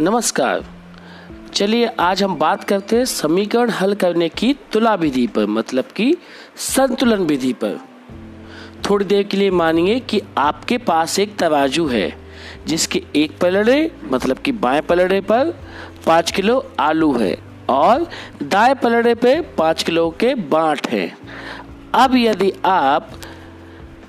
नमस्कार। चलिए, आज हम बात करते हैं समीकरण हल करने की तुला विधि पर मतलब कि संतुलन विधि पर। थोड़ी देर के लिए मानिए कि आपके पास एक तराजू है, जिसके एक पलड़े मतलब कि बाएँ पलड़े पर पाँच किलो आलू है और दाएँ पलड़े पे पाँच किलो के बाँट हैं। अब यदि आप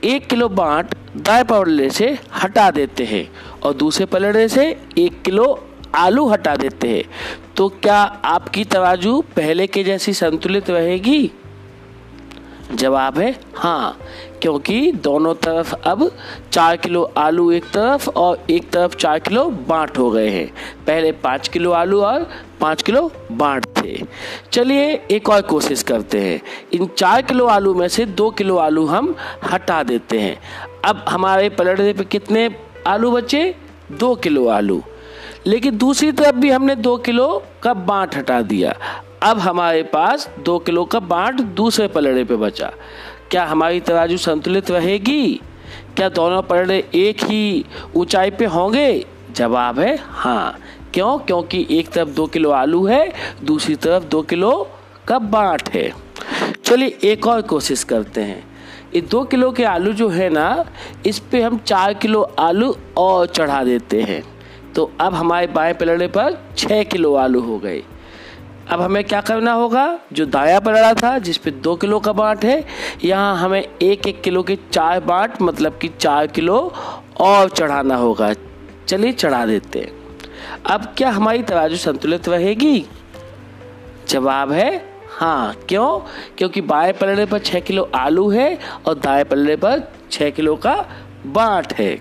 एक किलो बाँट दाएँ पलड़े से हटा देते हैं और दूसरे पलड़े से एक किलो आलू हटा देते हैं। तो क्या आपकी तराजू पहले के जैसी संतुलित रहेगी? जवाब है हाँ क्योंकि दोनों तरफ़ अब चार किलो आलू एक तरफ़ और एक तरफ़ चार किलो बाँट हो गए हैं। पहले पाँच किलो आलू और पाँच किलो बाँट थे। चलिए एक और कोशिश करते हैं। इन चार किलो आलू में से दो किलो आलू हम हटा देते हैं। अब हमारे पलड़े पे कितने आलू बचे? दो किलो आलू। लेकिन दूसरी तरफ़ भी हमने दो किलो का बाँट हटा दिया। अब हमारे पास दो किलो का बाँट दूसरे पलड़े पे बचा। क्या हमारी तराजू संतुलित रहेगी? क्या दोनों पलड़े एक ही ऊंचाई पे होंगे? जवाब है हाँ। क्यों? क्योंकि एक तरफ़ दो किलो आलू है, दूसरी तरफ़ दो किलो का बाँट है। चलिए एक और कोशिश करते हैं। ये दो किलो के आलू जो है ना, इस पे हम चार किलो आलू और चढ़ा देते हैं। तो अब हमारे बाएँ पलड़े पर छः किलो आलू हो गए। अब हमें क्या करना होगा? जो दाया पलड़ा था, जिस पे दो किलो का बाँट है, यहाँ हमें एक एक किलो के चार बाँट मतलब कि चार किलो और चढ़ाना होगा। चलिए चढ़ा देते हैं। अब क्या हमारी तराजू संतुलित रहेगी? जवाब है हाँ। क्यों? क्योंकि बाएँ पलड़े पर छः किलो आलू है और दाएँ पलड़े पर छः किलो का बाँट है।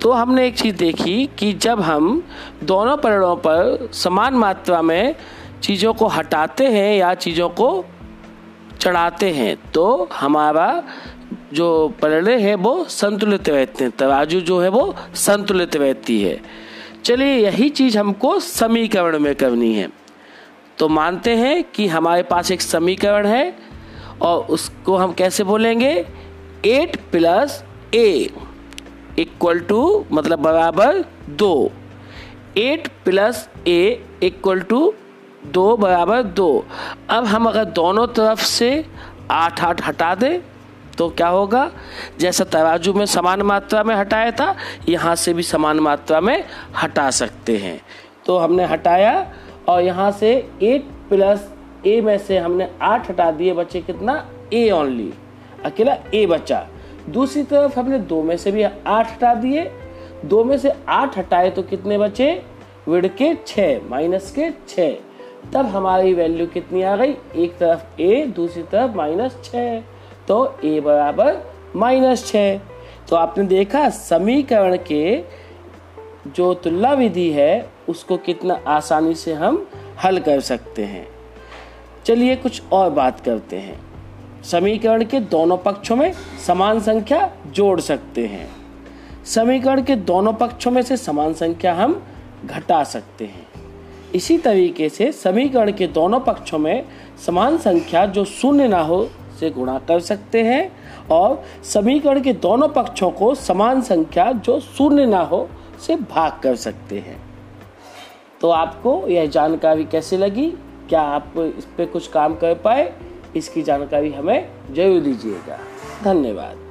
तो हमने एक चीज़ देखी कि जब हम दोनों पलड़ों पर समान मात्रा में चीज़ों को हटाते हैं या चीज़ों को चढ़ाते हैं तो हमारा जो पलड़े है वो संतुलित रहते हैं। तराजू जो है वो संतुलित रहती है। चलिए, यही चीज़ हमको समीकरण में करनी है। तो मानते हैं कि हमारे पास एक समीकरण है और उसको हम कैसे बोलेंगे? Eight plus A. Equal to मतलब बराबर दो। Eight plus A equal to दो बराबर दो। अब हम अगर दोनों तरफ़ से आठ आठ हटा दें तो क्या होगा? जैसा तराजू में समान मात्रा में हटाया था, यहाँ से भी समान मात्रा में हटा सकते हैं। तो हमने हटाया, और यहाँ से एट प्लस ए में से हमने आठ हटा दिए, बचे कितना? ए ओनली अकेला ए बचा। दूसरी तरफ़ हमने दो में से भी आठ हटा दिए। दो में से आठ हटाए तो कितने बचे? विड के छ माइनस के छ तब हमारी वैल्यू कितनी आ गई? एक तरफ़ ए, दूसरी तरफ़ माइनस छ तो ए बराबर माइनस छ तो आपने देखा समीकरण के जो तुलना विधि है, उसको कितना आसानी से हम हल कर सकते हैं। चलिए कुछ और बात करते हैं। समीकरण के दोनों पक्षों में समान संख्या जोड़ सकते हैं। समीकरण के दोनों पक्षों में से समान संख्या हम घटा सकते हैं। इसी तरीके से समीकरण के दोनों पक्षों में समान संख्या जो शून्य ना हो से गुणा कर सकते हैं और समीकरण के दोनों पक्षों को समान संख्या जो शून्य ना हो से भाग कर सकते हैं। तो आपको यह जानकारी कैसे लगी? क्या आप इस पे कुछ काम कर पाए? इसकी जानकारी हमें ज़रूर दीजिएगा। धन्यवाद।